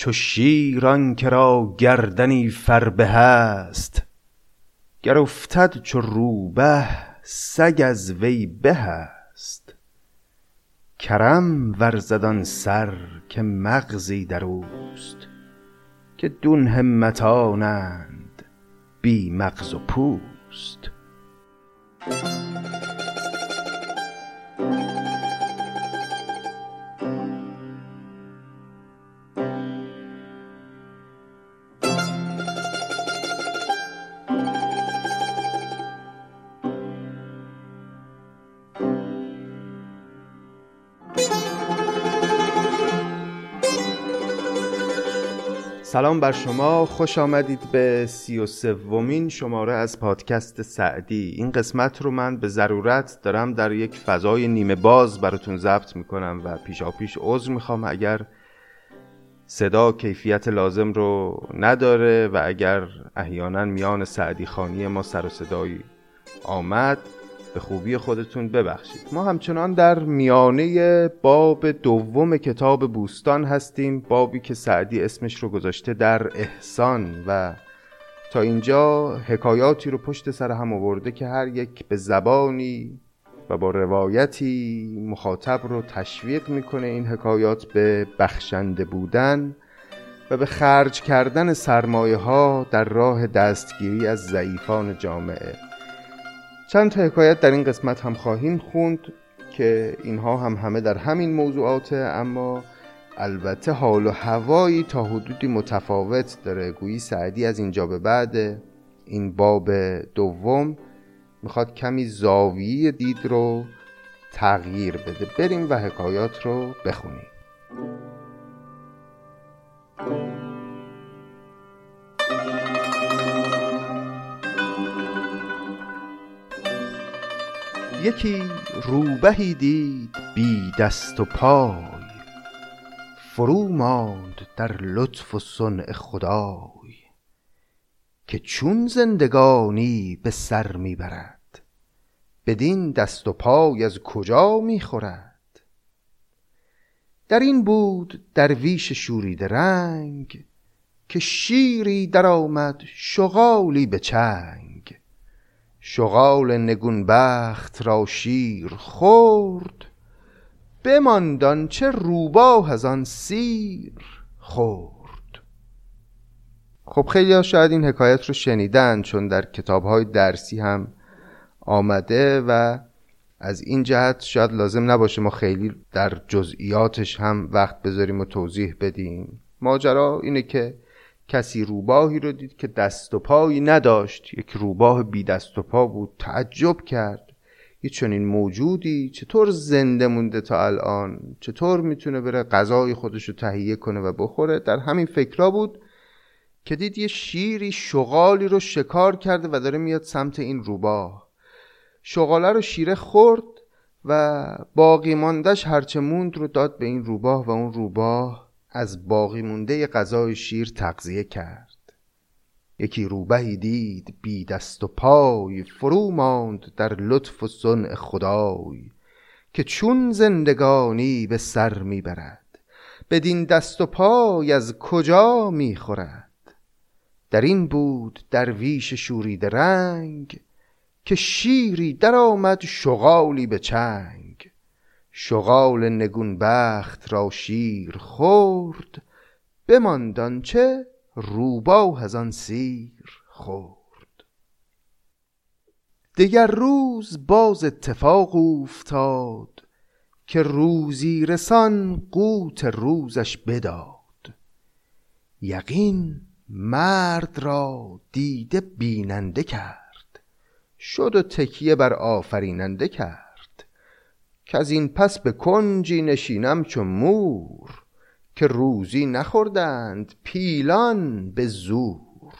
چو شیر که را گردنی فربه است گر افتد چو روبه سگ از وی به است کرم ورزد سر که مغزی در اوست که دون همتانند بی مغز و پوست. سلام بر شما. خوش آمدید به سی و سومین شماره از پادکست سعدی. این قسمت رو من به ضرورت دارم در یک فضای نیمه باز براتون ضبط می‌کنم و پیشا پیش عذر می‌خوام. اگر صدا کیفیت لازم رو نداره و اگر احیانا میان سعدی خانی ما سر و صدایی آمد به خوبی خودتون ببخشید. ما همچنان در میانه باب دوم کتاب بوستان هستیم بابی که سعدی اسمش رو گذاشته در احسان و تا اینجا حکایاتی رو پشت سر هم آورده که هر یک به زبانی و با روایتی مخاطب رو تشویق می‌کنه این حکایات به بخشنده بودن و به خرج کردن سرمایه ها در راه دستگیری از ضعیفان جامعه. چند تا حکایت در این قسمت هم خواهیم خوند که اینها هم همه در همین موضوعاته اما البته حال و هوایی تا حدودی متفاوت داره. گویی سعدی از اینجا به بعد. این باب دوم می‌خواد کمی زاویه دید رو تغییر بده. بریم و حکایات رو بخونیم. یکی روبهی دید بی دست و پای. فرو ماند در لطف و صنع خدای که چون زندگانی به سر می برد بدین دست و پای از کجا می خورد در این بود درویش شوریده رنگ که شیری در آمد شغالی به چنگ. شغال نگونبخت را شیر خورد بماند چه روباه از آن سیر خورد. خب خیلی ها شاید این حکایت رو شنیدن چون در کتاب های درسی هم آمده و از این جهت شاید لازم نباشه ما خیلی در جزئیاتش هم وقت بذاریم و توضیح بدیم. ماجرا اینه که کسی روباهی رو دید که دست و پایی نداشت. یک روباه بی دست و پا بود تعجب کرد. یه چنین موجودی چطور زنده مونده تا الان؟ چطور می‌تونه بره غذای خودش رو تهیه کنه و بخوره؟ در همین فکرها بود که دید یه شیری شغالی رو شکار کرده و داره میاد سمت این روباه. شغاله رو شیره خورد و باقی ماندش هرچه موند رو داد به این روباه و اون روباه از باقی مونده غذای شیر تغذیه کرد. یکی روبهی دید بی دست و پای فرو ماند در لطف و صنع خدای که چون زندگانی به سر می‌برد بدین دست و پای از کجا می‌خورد در این بود درویش شورید رنگ که شیری در آمد شغالی به چنگ. شغال نگونبخت را شیر خورد بماند چه روباه از آن سیر خورد. دگر روز باز اتفاق افتاد که روزی رسان قوت روزش بداد. یقین مرد را دیده بیننده کرد شد و تکیه بر آفریننده کرد. که از این پس به کنجی نشینم چون مور که روزی نخوردند پیلان به زور.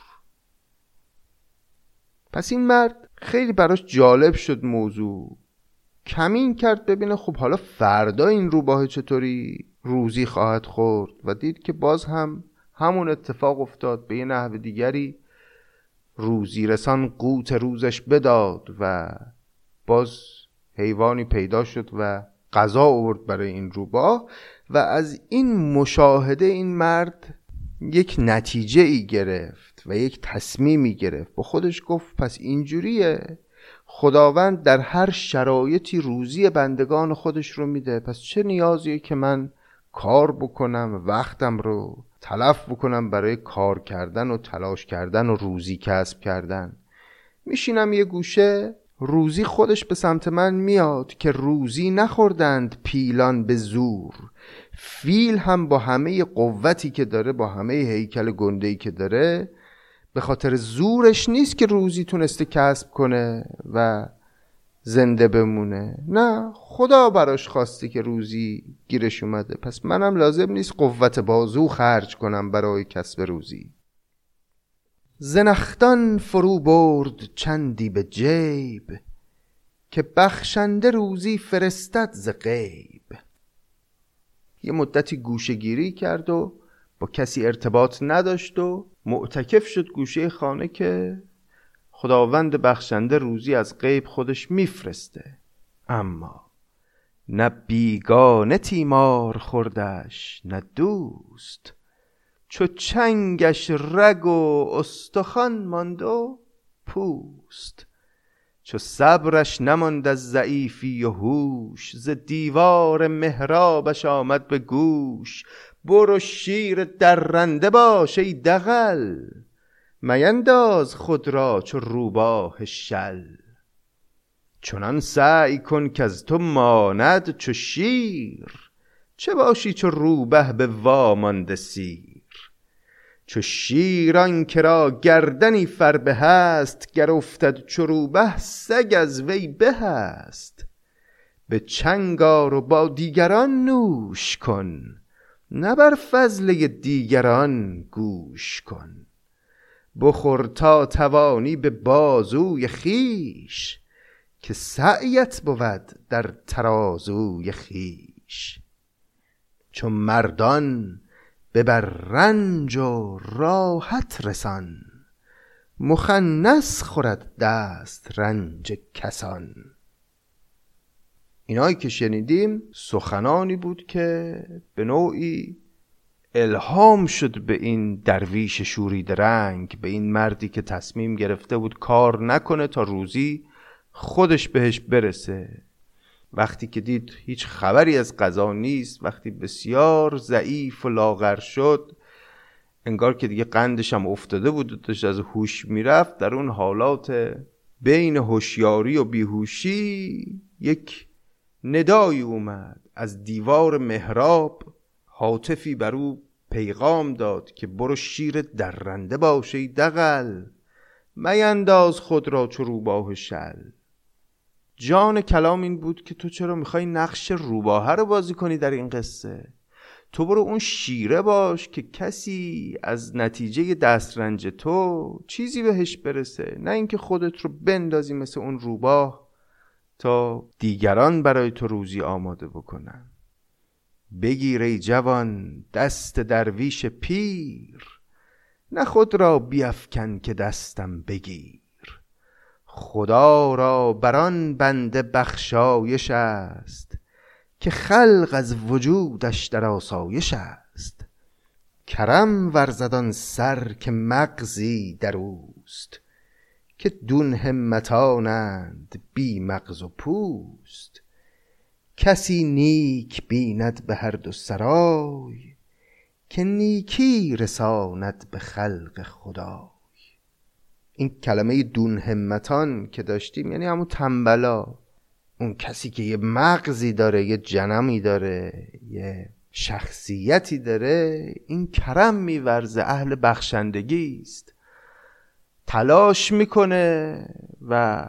پس این مرد خیلی براش جالب شد موضوع. کمین کرد ببینه خب حالا فردا این روباه چطوری؟ روزی خواهد خورد و دید که باز هم همون اتفاق افتاد. به یه نحو دیگری روزی رسان قوت روزش بداد و باز حیوانی پیدا شد و غذا آورد برای این روباه و از این مشاهده این مرد یک نتیجه ای گرفت و یک تصمیمی گرفت. با خودش گفت پس اینجوریه. خداوند در هر شرایطی روزی بندگان خودش رو میده. پس چه نیازیه که من کار بکنم وقتم رو تلف بکنم برای کار کردن و تلاش کردن و روزی کسب کردن؟ میشینم یه گوشه روزی خودش به سمت من میاد که روزی نخوردند پیلان به زور. فیل هم با همه قوتی که داره با همه هیکل گندهی که داره به خاطر زورش نیست که روزی تونسته کسب کنه و زنده بمونه. نه خدا براش خواسته که روزی گیرش اومده. پس منم لازم نیست قوت بازو خرج کنم برای کسب روزی. زنختان فرو برد چندی به جیب که بخشنده روزی فرستد ز غیب. یه مدتی گوشگیری کرد و با کسی ارتباط نداشت و معتکف شد گوشه خانه که خداوند بخشنده روزی از غیب خودش میفرسته. اما نه بیگانه تیمار خوردش نه دوست. چو چنگش رگ و استخوان ماند و پوست. چو صبرش نماند از ضعیفی و هوش ز دیوار محرابش آمد به گوش. برو شیر درنده باش ای دغل مینداز خود را چو روباه شل. چنان سعی کن که از تو ماند چو شیر چه باشی چو روبه به وامانده سیر؟ چو شیر که را گردنی فربه هست گر افتد چو روبه سگ از وی به هست. به چنگار و با دیگران نوش کن نه بر فضله دیگران گوش کن. بخور تا توانی به بازوی خیش که سعیت بود در ترازوی خیش چون مردان ببر رنج و راحت رسان. مخنس خورد دست رنج کسان. اینایی که شنیدیم سخنانی بود که به نوعی الهام شد به این درویش شورید رنگ به این مردی که تصمیم گرفته بود کار نکنه تا روزی خودش بهش برسه. وقتی که دید هیچ خبری از قضا نیست وقتی بسیار ضعیف و لاغر شد انگار که دیگه قندش هم افتاده بود و داشت از هوش می‌رفت. در اون حالات بین هوشیاری و بیهوشی یک ندایی اومد. از دیوار محراب حاطفی بر او پیغام داد که برو شیر درنده باشه دقل مینداز خود را چو روباه شل. جان کلام این بود که تو چرا می‌خوای نقش روباهه رو بازی کنی در این قصه؟ تو برو اون شیره باش که کسی از نتیجه دسترنج تو چیزی بهش برسه. نه اینکه خودت رو بندازی مثل اون روباه تا دیگران برای تو روزی آماده بکنن. بگیر ای جوان دست درویش پیر. نه خود را بیفکن که دستم بگیر. خدا را بران بنده بخشایش است که خلق از وجودش در آسایش است. کرم ورزدان سر که مغزی در اوست که دون همتانند بی مغز و پوست. کسی نیک بیند به هر دو سرای که نیکی رساند به خلق خدای. این کلمه دون همتان که داشتیم یعنی همون تنبلا اون کسی که یه مغزی داره یه جنمی داره یه شخصیتی داره این کرم میورزه اهل بخشندگی است. تلاش می‌کنه و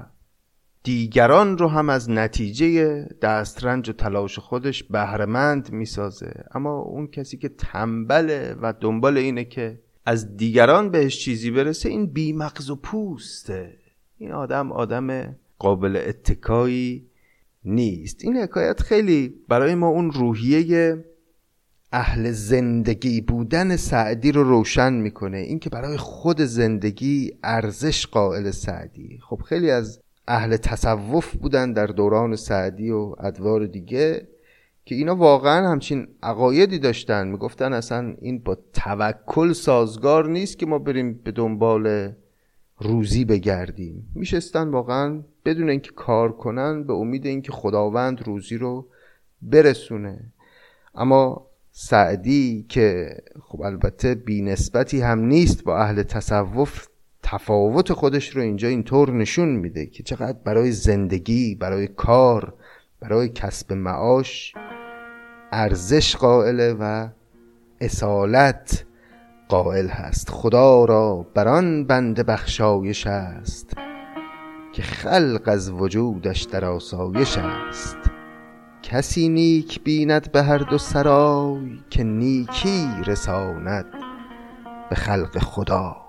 دیگران رو هم از نتیجه دسترنج و تلاش خودش بهرهمند می‌سازه. اما اون کسی که تنبله و دنبال اینه که از دیگران بهش چیزی برسه این بیمغز و پوسته این آدم آدم قابل اتکایی نیست. این حکایت خیلی برای ما اون روحیه اهل زندگی بودن سعدی رو روشن می‌کنه. اینکه برای خود زندگی ارزش قائل سعدی. خب خیلی از اهل تصوف بودن در دوران سعدی و ادوار دیگه. که اینا واقعا همچین عقایدی داشتن. می‌گفتن اصلا این با توکل سازگار نیست که ما بریم به دنبال روزی بگردیم. میشستن واقعا بدون اینکه کار کنن به امید اینکه خداوند روزی رو برسونه. اما سعدی که خب البته بی نسبتی هم نیست با اهل تصوف تفاوت خودش رو اینجا اینطور نشون میده که چقدر برای زندگی برای کار برای کسب معاش ارزش قائله و اصالت قائل هست. خدا را بران بند بخشایش است که خلق از وجودش در آسایش است. کسی نیک بیند به هر دو سرای که نیکی رساند به خلق خدا.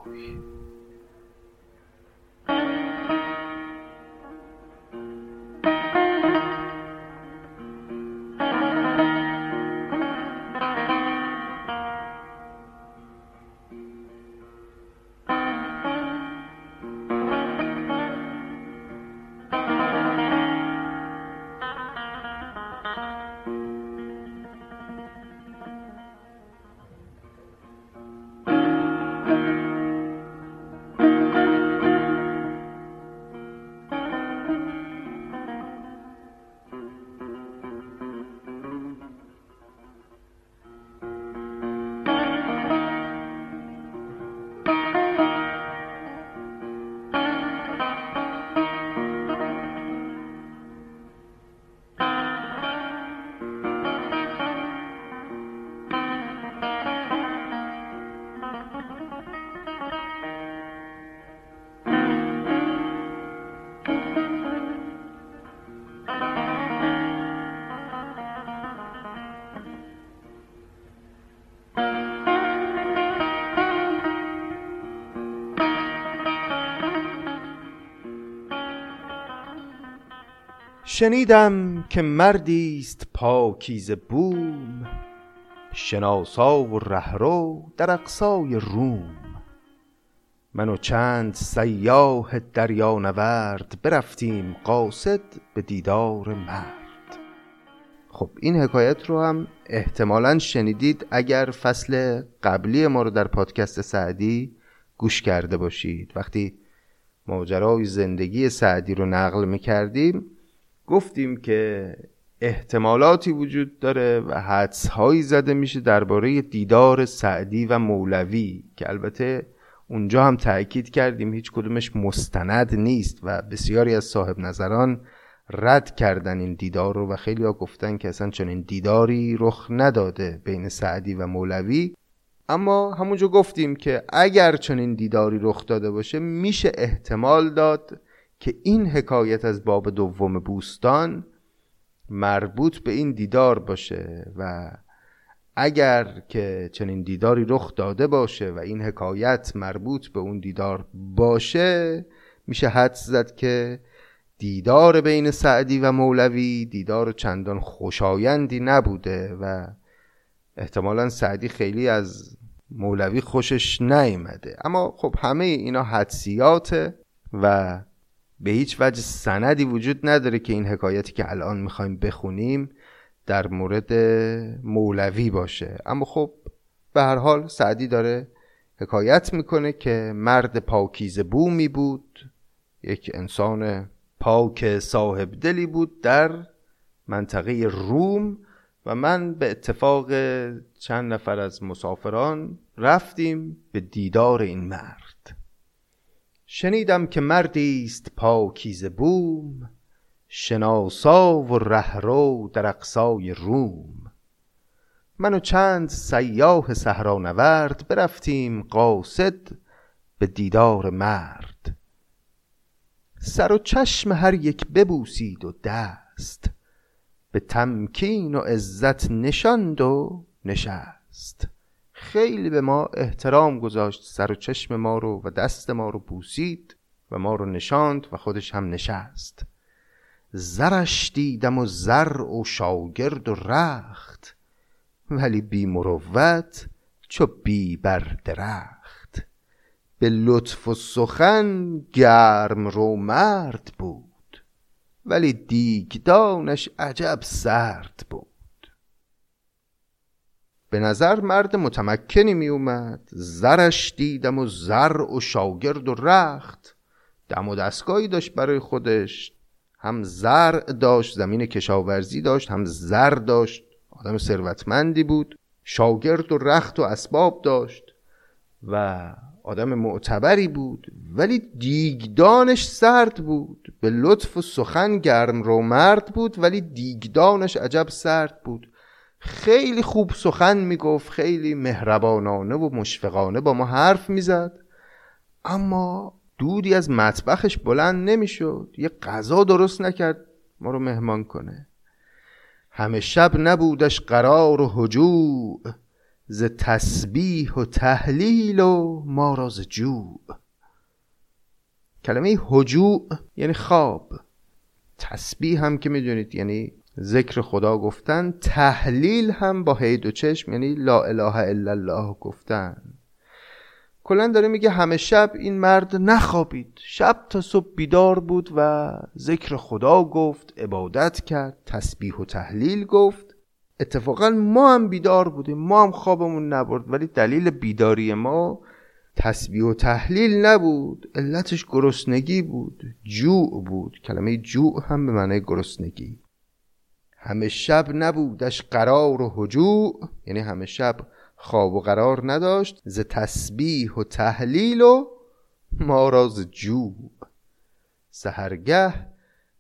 شنیدم که مردی است پاکیزه بوم شناسا و رهرو در اقصای روم. من و چند سیاح دریانورد برفتیم قاصد به دیدار مرد. خب این حکایت رو هم احتمالا شنیدید اگر فصل قبلی ما رو در پادکست سعدی گوش کرده باشید. وقتی ماجرای زندگی سعدی رو نقل می‌کردیم گفتیم که احتمالاتی وجود داره و حدس هایی زده میشه درباره دیدار سعدی و مولوی که البته اونجا هم تاکید کردیم هیچ کدومش مستند نیست و بسیاری از صاحب نظران رد کردن این دیدار رو و خیلی ها گفتن که اصلا چنین دیداری رخ نداده بین سعدی و مولوی. اما همونجا گفتیم که اگر چنین دیداری رخ داده باشه میشه احتمال داد که این حکایت از باب دوم بوستان مربوط به این دیدار باشه و اگر که چنین دیداری رخ داده باشه و این حکایت مربوط به اون دیدار باشه میشه حد زد که دیدار بین سعدی و مولوی دیدار چندان خوشایندی نبوده و احتمالا سعدی خیلی از مولوی خوشش نیامده. اما خب همه اینا حدسیاته و به هیچ وجه سندی وجود نداره که این حکایتی که الان می‌خوایم بخونیم در مورد مولوی باشه. اما خب به هر حال سعدی داره حکایت می‌کنه که مرد پاکیز بومی بود یک انسان پاک صاحب دلی بود در منطقه روم و من به اتفاق چند نفر از مسافران رفتیم به دیدار این مرد. شنیدم که مردی است پاکیزه بوم شناسا و رهرو در اقصای روم. من و چند سیاه صحرانورد برفتیم قاصد به دیدار مرد. سر و چشم هر یک ببوسید و دست به تمکین و عزت نشاند و نشست. خیلی به ما احترام گذاشت سر و چشم ما رو و دست ما رو بوسید و ما رو نشاند و خودش هم نشست. زرش دیدم و زر و شاگرد و رخت ولی بی مروت چو بی بر درخت. به لطف و سخن گرم رو مرد بود ولی دیگدانش عجب سرد بود. به نظر مرد متمکنی می اومد زرش دیدم و زر و شاگرد و رخت. دم و دستگاهی داشت برای خودش. هم زر داشت زمین کشاورزی داشت هم زر داشت. آدم ثروتمندی بود. شاگرد و رخت و اسباب داشت. و آدم معتبری بود. ولی دیگدانش سرد بود. به لطف و سخن گرم رو مرد بود ولی دیگدانش عجب سرد بود. خیلی خوب سخن می‌گفت خیلی مهربانانه و مشفقانه با ما حرف می‌زد. اما دودی از مطبخش بلند نمی‌شد. یه غذا درست نکرد ما رو مهمان کنه. همه شب نبودش قرار و هجوع. ز تسبیح و تحلیل و ما را ز جوع. کلمه هجوع یعنی خواب. تسبیح هم که می‌دونید یعنی ذکر خدا گفتن تحلیل هم با هید و چشم یعنی لا اله الا الله گفتن. کلا داره میگه همه شب این مرد نخوابید. شب تا صبح بیدار بود و ذکر خدا گفت عبادت کرد تسبیح و تحلیل گفت. اتفاقا ما هم بیدار بودیم ما هم خوابمون نبرد ولی دلیل بیداری ما تسبیح و تحلیل نبود علتش گرسنگی بود جوع بود. کلمه جوع هم به معنی گرسنگی. همه شب نبودش قرار و هجوع یعنی همه شب خواب و قرار نداشت ز تسبیح و تحلیل و ما را ز جوع. سهرگه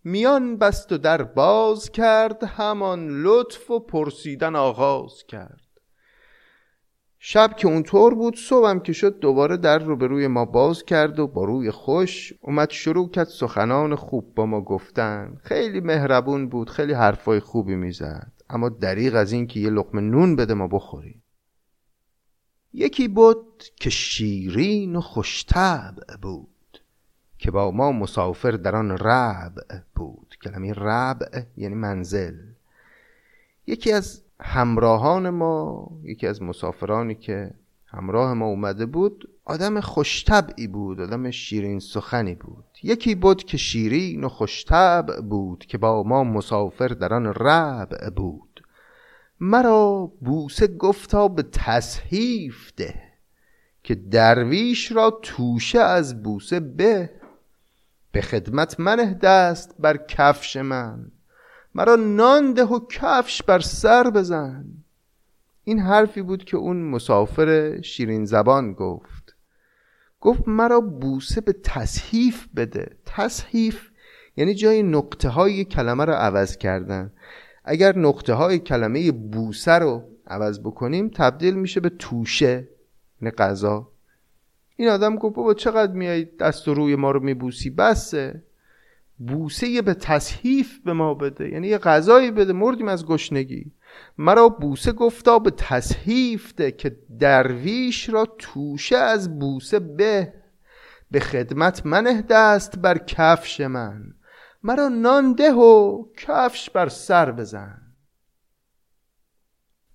میان بست و در باز کرد همان لطف و پرسیدن آغاز کرد. شب که اونطور بود صبحم که شد دوباره در رو به روی ما باز کرد و با روی خوش اومد شروع کرد سخنان خوب با ما گفتن. خیلی مهربون بود خیلی حرفای خوبی می‌زد. اما دریغ از این که یه لقمه نون بده ما بخوریم. یکی بود که شیرین و خوشتبع بود که با ما مسافر در آن ربع بود. کلمه ربع یعنی منزل. یکی از همراهان ما یکی از مسافرانی که همراه ما اومده بود آدم خوشتبعی بود آدم شیرین سخنی بود. یکی بود که شیرین و خوشتبع بود که با ما مسافر در آن ربع بود. مرا بوسه گفتا به تصحیف ده که درویش را توشه از بوسه به به خدمت منه دست بر کفش من. مرا نان ده و کفش بر سر بزن. این حرفی بود که اون مسافر شیرین زبان گفت. گفت مرا بوسه به تصحیف بده. تصحیف یعنی جای نقطه های کلمه رو عوض کردن. اگر نقطه های کلمه بوسه رو عوض بکنیم تبدیل میشه به توشه یعنی غذا. این آدم گفت بابا چقدر میای دست و روی ما رو میبوسی؟ بسه. بوسه به تصحیف به ما بده. یعنی یه غذایی بده مردیم از گشنگی. مرا بوسه گفتا به تصحیف ده که درویش را توشه از بوسه به. به خدمت منه دست بر کفش من. مرا نان ده و کفش بر سر بزن.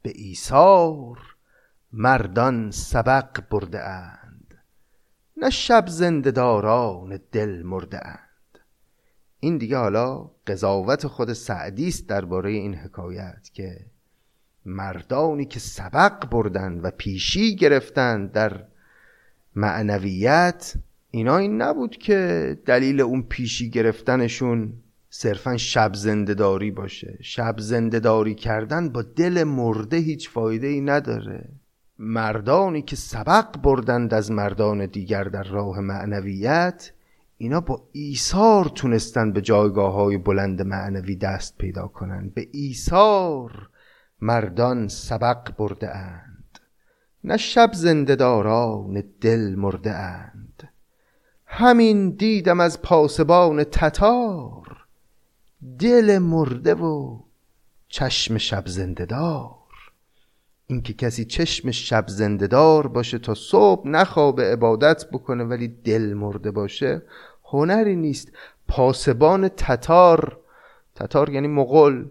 به ایثار مردان سبق برده نه شب زنده داران دل مرده اند. این دیگه حالا قضاوت خود سعدی است درباره این حکایت که مردانی که سبق بردن و پیشی گرفتن در معنویت اینا این نبود که دلیل اون پیشی گرفتنشون صرفا شب زندهداری باشه. شب زندهداری کردن با دل مرده هیچ فایده ای نداره. مردانی که سبق بردند از مردان دیگر در راه معنویت اینا با ایثار تونستن به جایگاه های بلند معنوی دست پیدا کنند به ایثار مردان سبق برده اند. نه شب زندهداران دل مرده اند. همین دیدم از پاسبان تتار. دل مرده و چشم شب زندهدار. اینکه کسی چشم شب زندهدار باشه تا صبح نخوابه عبادت بکنه ولی دل مرده باشه هنری نیست. پاسبان تتار تتار یعنی مغول.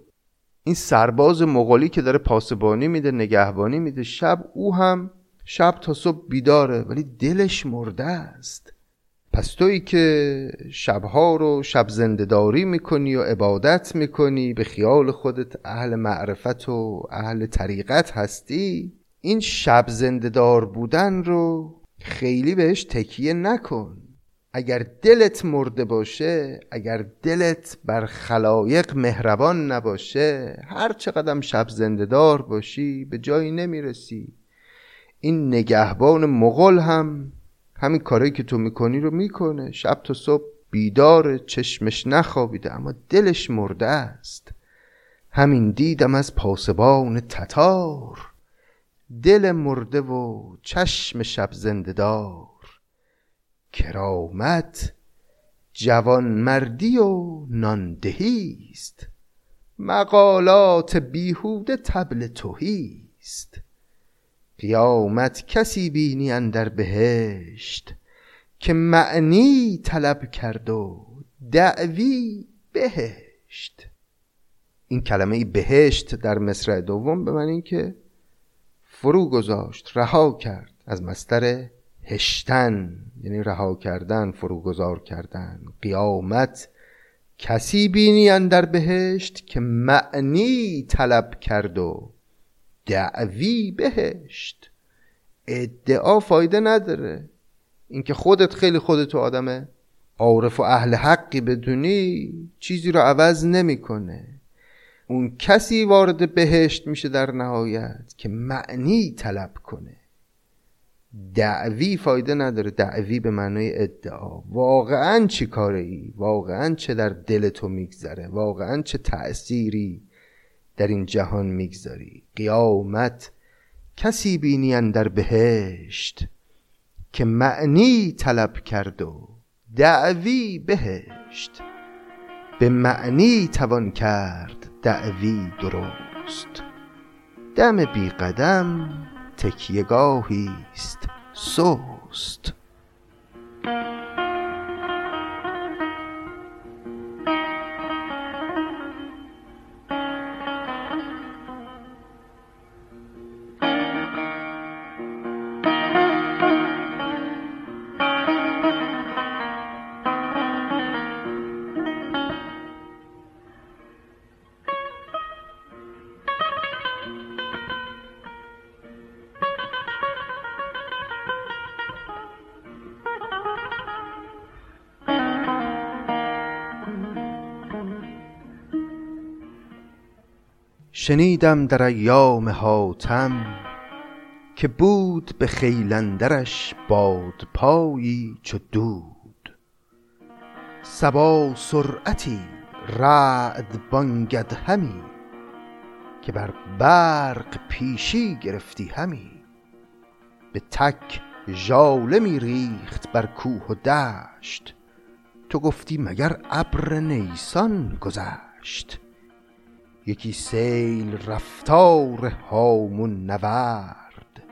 این سرباز مغولی که داره پاسبانی میده نگهبانی میده شب او هم شب تا صبح بیداره ولی دلش مرده است. پس تویی که شبها رو شب زندهداری می‌کنی و عبادت می‌کنی به خیال خودت اهل معرفت و اهل طریقت هستی این شب زندهدار بودن رو خیلی بهش تکیه نکن. اگر دلت مرده باشه اگر دلت بر خلایق مهربان نباشه هر چقدر شب زندهدار باشی به جایی نمی‌رسی. این نگهبان مغل هم همین کارهایی که تو می‌کنی رو می‌کنه. شب تا صبح بیدار چشمش نخوابیده اما دلش مرده است. همین دیدم از پاسبان تتار. دل مرده و چشم شب زنده دار. کرامت جوان مردی و ناندهی است. مقالات بیهوده تبل توهیست قیامت کسی بینی اندر بهشت که معنی طلب کرد و دعوی بهشت. این کلمه بهشت در مصرع دوم به من این که فرو گذاشت رها کرد از مستر هشتن. یعنی رها کردن فروگذار کردن. قیامت کسی بینی اندر بهشت که معنی طلب کرد و دعوی بهشت. ادعا فایده نداره. اینکه خودت خیلی خودتو آدم عارف و اهل حقی بدونی چیزی رو عوض نمی‌کنه. اون کسی وارد بهشت میشه در نهایت که معنی طلب کنه. دعوی فایده نداره. دعوی به معنای ادعا. واقعا چی کاره ای واقعا چه در دل تو میگذره؟ واقعا چه تأثیری در این جهان می‌گذاری؟ قیامت کسی بینی در بهشت که معنی طلب کرد و دعوی بهشت. به معنی توان کرد دعوی درست. دم بی قدم تکیهگاهی است سست. شنیدم در ایام حاتم که بود به خیل اندرش بادپایی چو دود. صبا سرعتی رعد بانگد همی که بر برق پیشی گرفتی همی. به تک ژاله می ریخت بر کوه و دشت. تو گفتی مگر ابر نیسان گذشت. یکی سیل رفتار هامون نورد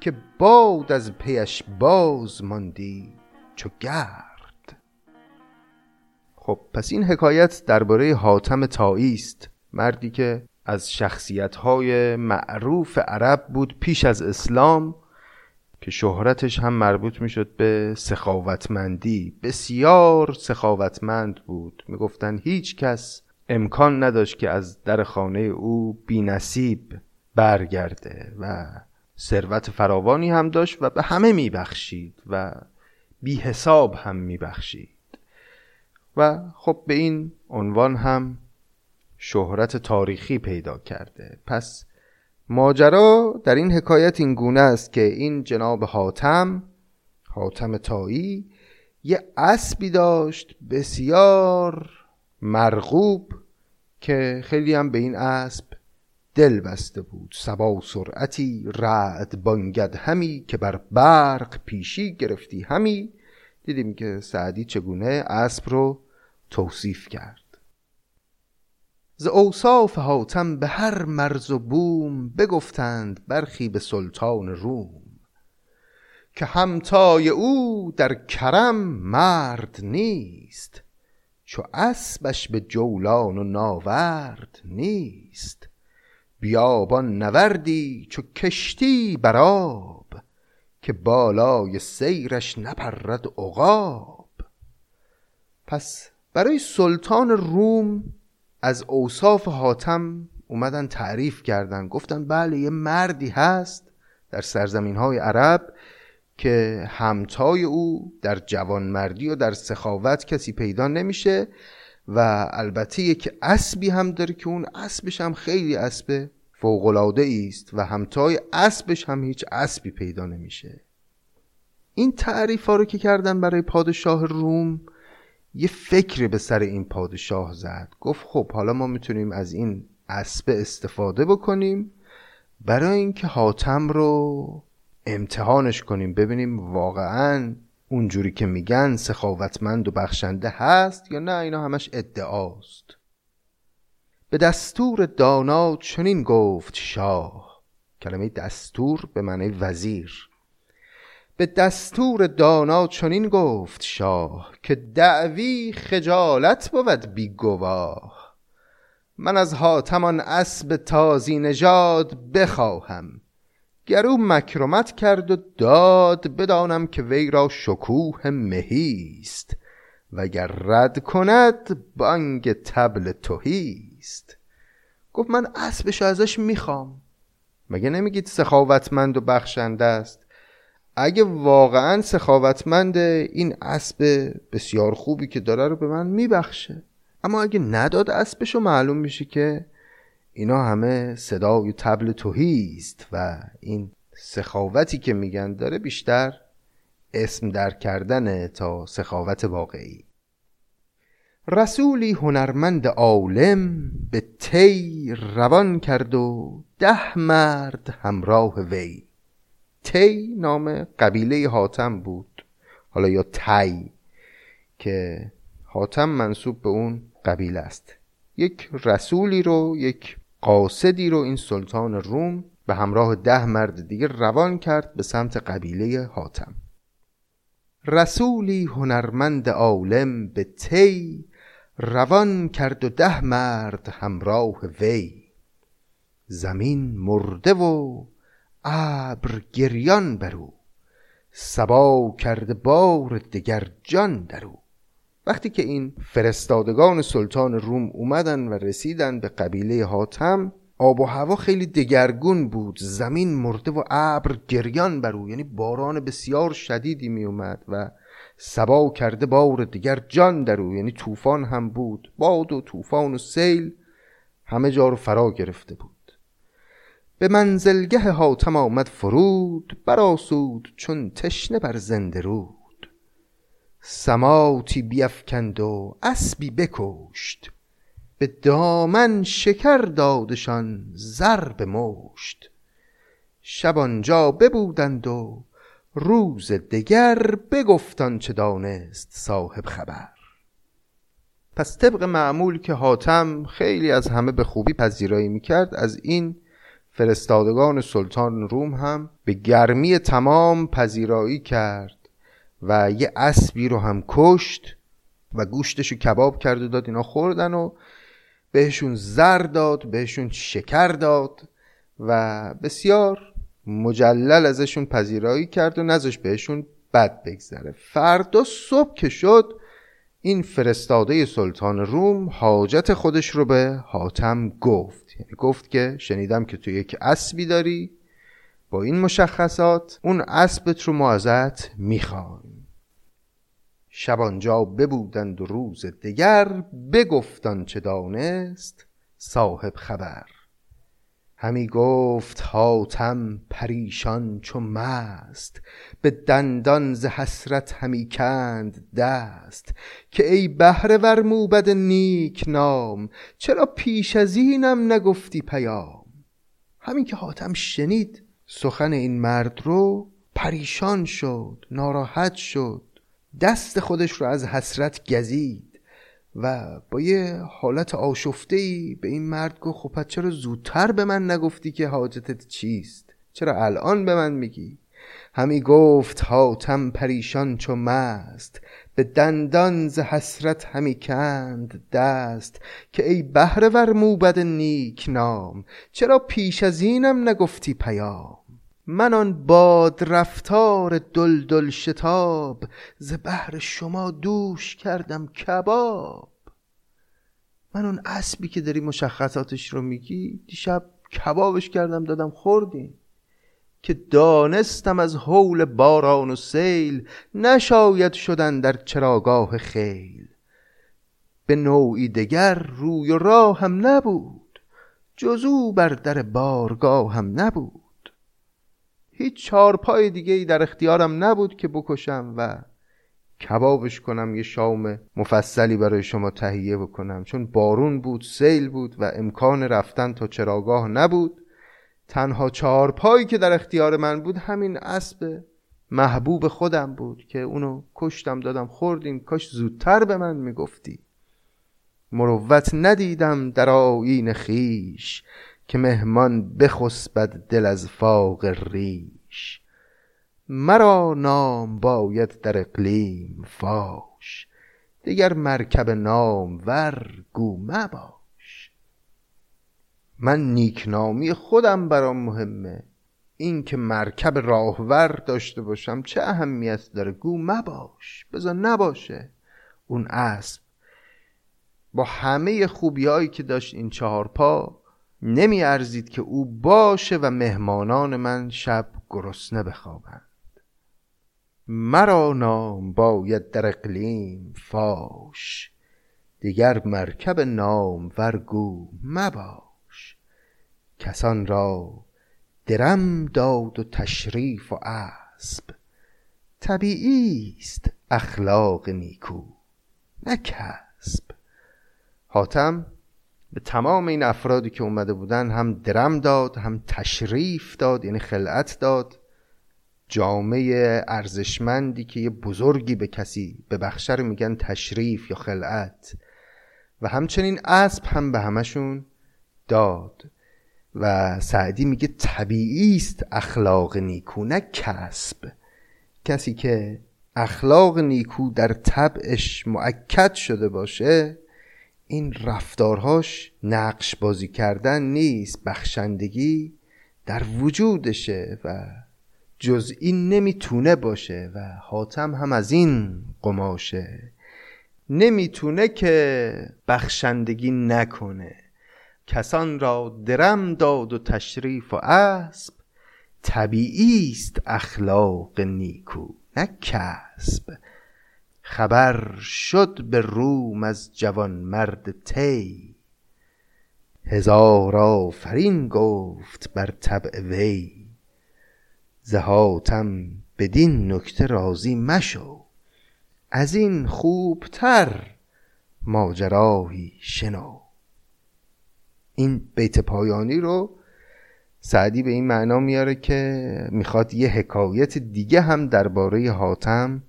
که باد از پیش باز ماندی چو گرد. خب پس این حکایت درباره حاتم تایی است مردی که از شخصیت‌های معروف عرب بود پیش از اسلام که شهرتش هم مربوط می‌شد به سخاوتمندی. بسیار سخاوتمند بود. می‌گفتن هیچ کس امکان نداشت که از در خانه او بی نصیب برگرده و ثروت فراوانی هم داشت و به همه میبخشید و بی حساب هم میبخشید. و خب به این عنوان هم شهرت تاریخی پیدا کرده. پس ماجرا در این حکایت این گونه است که این جناب حاتم حاتم تایی یه اسبی داشت بسیار مرغوب که خیلی هم به این اسب دل بسته بود. سبا سرعتی رعد بانگد همی که بر برق پیشی گرفتی همی. دیدیم که سعدی چگونه اسب رو توصیف کرد. ز اوصاف حاتم به هر مرز و بوم بگفتند برخی به سلطان روم. که همتای او در کرم مرد نیست چو اسبش به جولان و ناورد نیست. بیابان نوردی چو کشتی بر آب که بالای سیرش نپرد عقاب. پس برای سلطان روم از اوصاف حاتم اومدن تعریف کردن گفتن بله یه مردی هست در سرزمین های عرب که همتای او در جوانمردی و در سخاوت کسی پیدا نمیشه و البته یک اسبی هم داره که اون اسبش هم خیلی اسب فوقلاده است و همتای اسبش هم هیچ اسبی پیدا نمیشه. این تعریف ها رو که کردن برای پادشاه روم یه فکری به سر این پادشاه زد. گفت خب حالا ما می‌تونیم از این اسب استفاده بکنیم برای اینکه حاتم رو امتحانش کنیم ببینیم واقعا اونجوری که میگن سخاوتمند و بخشنده هست یا نه اینا همش ادعاست. به دستور دانا چنین گفت شاه. کلمه دستور به معنی وزیر. به دستور دانا چنین گفت شاه که دعوی خجالت بود بی گواه. من از حاتمان اسب تازی نژاد بخواهم. گرو مکرمت کرد و داد بدانم که وی را شکوه مهیست وگر رد کند بانگ تبل توهیست گفت من اسبش ازش می‌خوام. مگه نمیگید سخاوتمند و بخشنده است؟ اگه واقعا سخاوتمند این اسب بسیار خوبی که داره رو به من میبخشه. اما اگه نداد اسبشو معلوم میشه که اینا همه صدای تبل توهیست و این سخاوتی که میگن داره بیشتر اسم در کردن تا سخاوت واقعی. رسولی هنرمند عالم به تی روان کرد و ده مرد همراه وی. تی نام قبیله حاتم بود. حالا یا تی که حاتم منصوب به اون قبیله است. یک رسولی رو یک قاصدی رو این سلطان روم به همراه ده مرد دیگه روان کرد به سمت قبیله حاتم. رسولی هنرمند عالم به تی روان کرد و ده مرد همراه وی. زمین مرده و ابر گریان برو. سبا کرده بار دگر جان درو. وقتی که این فرستادگان سلطان روم اومدن و رسیدن به قبیله حاتم آب و هوا خیلی دگرگون بود زمین مرده و ابر گریان بر او یعنی باران بسیار شدیدی می اومد و سبا کرده بار دیگر جان در او یعنی طوفان هم بود باد و طوفان و سیل همه جا رو فرا گرفته بود. به منزلگه حاتم آمد فرود براسود چون تشنه بر زنده رود. سماتی بیفکند و اسبی بکشت. به دامن شکر دادشان زر به مشت شب آنجا ببودند و روز دگر بگفتان چه دانست صاحب خبر. پس طبق معمول که حاتم خیلی از همه به خوبی پذیرایی می‌کرد از این فرستادگان سلطان روم هم به گرمی تمام پذیرایی کرد. و یه اسبی رو هم کشت و گوشتشو کباب کرد و داد اینا خوردن و بهشون زر داد بهشون شکر داد و بسیار مجلل ازشون پذیرایی کرد و نزش بهشون بد بگذره. فردا صبح که شد این فرستاده سلطان روم حاجت خودش رو به حاتم گفت. یعنی گفت که شنیدم که تو یک اسبی داری با این مشخصات اون اسبت رو ما ازت می‌خوایم. شبانجا ببودند و روز دگر بگفتان چه دانست صاحب خبر. همی گفت حاتم پریشان چو مست به دندان ز حسرت همی کند دست. که ای بهره ور موبد نیک نام چرا پیش از اینم نگفتی پیام؟ همین که حاتم شنید سخن این مرد رو پریشان شد ناراحت شد. دست خودش رو از حسرت گزید و با یه حالت آشفته ای به این مرد گفت خب چرا زودتر به من نگفتی که حاجتت چیست؟ چرا الان به من میگی؟ همی گفت حاتم پریشان چو مست به دندان ز حسرت همی کند دست که ای بهره ور موبد نیک نام چرا پیش از اینم نگفتی پیام؟ من آن باد رفتار دلدل شتاب ز بهر شما دوش کردم کباب. من اون اسبی که داری مشخصاتش رو میگی دیشب کبابش کردم دادم خوردیم که دانستم از حول باران و سیل نشاید شدن در چراگاه خیل. به نوعی دگر روی و راه هم نبود جزو بر در بارگاه هم نبود. هیچ چارپای دیگه ای در اختیارم نبود که بکشم و کبابش کنم یه شام مفصلی برای شما تهیه بکنم. چون بارون بود سیل بود و امکان رفتن تا چراگاه نبود. تنها چهارپایی که در اختیار من بود همین اسب محبوب خودم بود که اونو کشتم دادم خوردیم. کاش زودتر به من می‌گفتی. مروت ندیدم در آیین خیش. که مهمان بخسبد دل از فاق ریش. مرا نام باید در اقلیم فاش. دیگر مرکب نام ور گو مباش. من نیکنامی خودم برام مهمه. این که مرکب راهور داشته باشم چه اهمیت داره گو مباش؟ بذار نباشه. اون اسب. با همه خوبیایی که داشت این چهار پا نمی ارزید که او باشه و مهمانان من شب گرسنه بخوابند. مرا نام باید در اقلیم فاش دیگر مرکب نام ورگو مباش. کسان را درم داد و تشریف و اسب طبیعی است اخلاق نیکو نه کسب. حاتم به تمام این افرادی که اومده بودن هم درم داد هم تشریف داد یعنی خلعت داد. جامعه ارزشمندی که یه بزرگی به کسی به بخشر میگن تشریف یا خلعت. و همچنین اسب هم به همشون داد. و سعدی میگه طبیعی است اخلاق نیکو نه کسب. کسی که اخلاق نیکو در طبعش معکد شده باشه این رفتارهاش نقش بازی کردن نیست بخشندگی در وجودشه و جز این نمی‌تونه باشه و حاتم هم از این قماشه. نمی‌تونه که بخشندگی نکنه. کسان را درم داد و تشریف و اسب طبیعی است اخلاق نیکو نه کسب. خبر شد به روم از جوان مرد تی هزار آفرین گفت بر طبع وی. زهاتم بدین نکته راضی مشو. از این خوبتر ماجرایی شنو. این بیت پایانی رو سعدی به این معنا میاره که می‌خواد یه حکایت دیگه هم درباره حاتم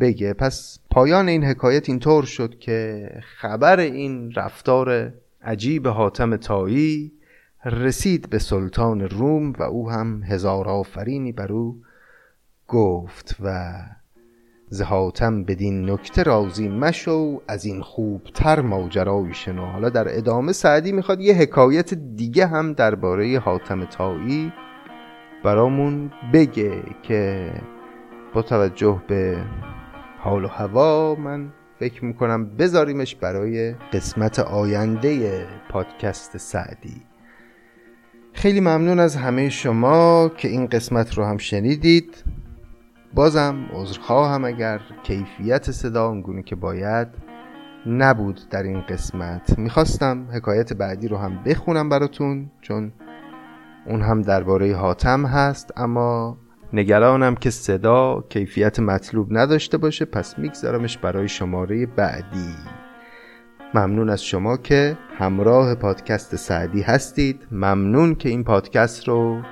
بگه. پس پایان این حکایت اینطور شد که خبر این رفتار عجیب حاتم تایی رسید به سلطان روم و او هم هزار آفرینی بر او گفت و زهاتم بدین نکته راضی مشو از این خوبتر ماجرای شنو. حالا در ادامه سعدی می‌خواد یه حکایت دیگه هم درباره حاتم تایی برامون بگه که با توجه به حال و هوا من فکر می‌کنم بذاریمش برای قسمت آینده پادکست سعدی. خیلی ممنون از همه شما که این قسمت رو هم شنیدید. بازم عذرخواهم اگر کیفیت صدا اونگونه که باید نبود در این قسمت. می‌خواستم حکایت بعدی رو هم بخونم براتون چون اون هم درباره حاتم هست اما نگرانم که صدا کیفیت مطلوب نداشته باشه پس میگذارمش برای شماره بعدی. ممنون از شما که همراه پادکست سعدی هستید. ممنون که این پادکست رو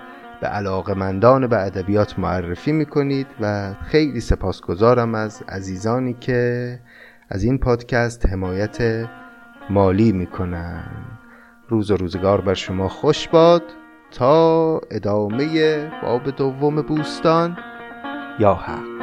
به علاقه مندان به ادبیات معرفی می‌کنید و خیلی سپاسگزارم از عزیزانی که از این پادکست حمایت مالی می‌کنن. روز و روزگار بر شما خوش باد. تا ادامه باب دوم بوستان. یا حق.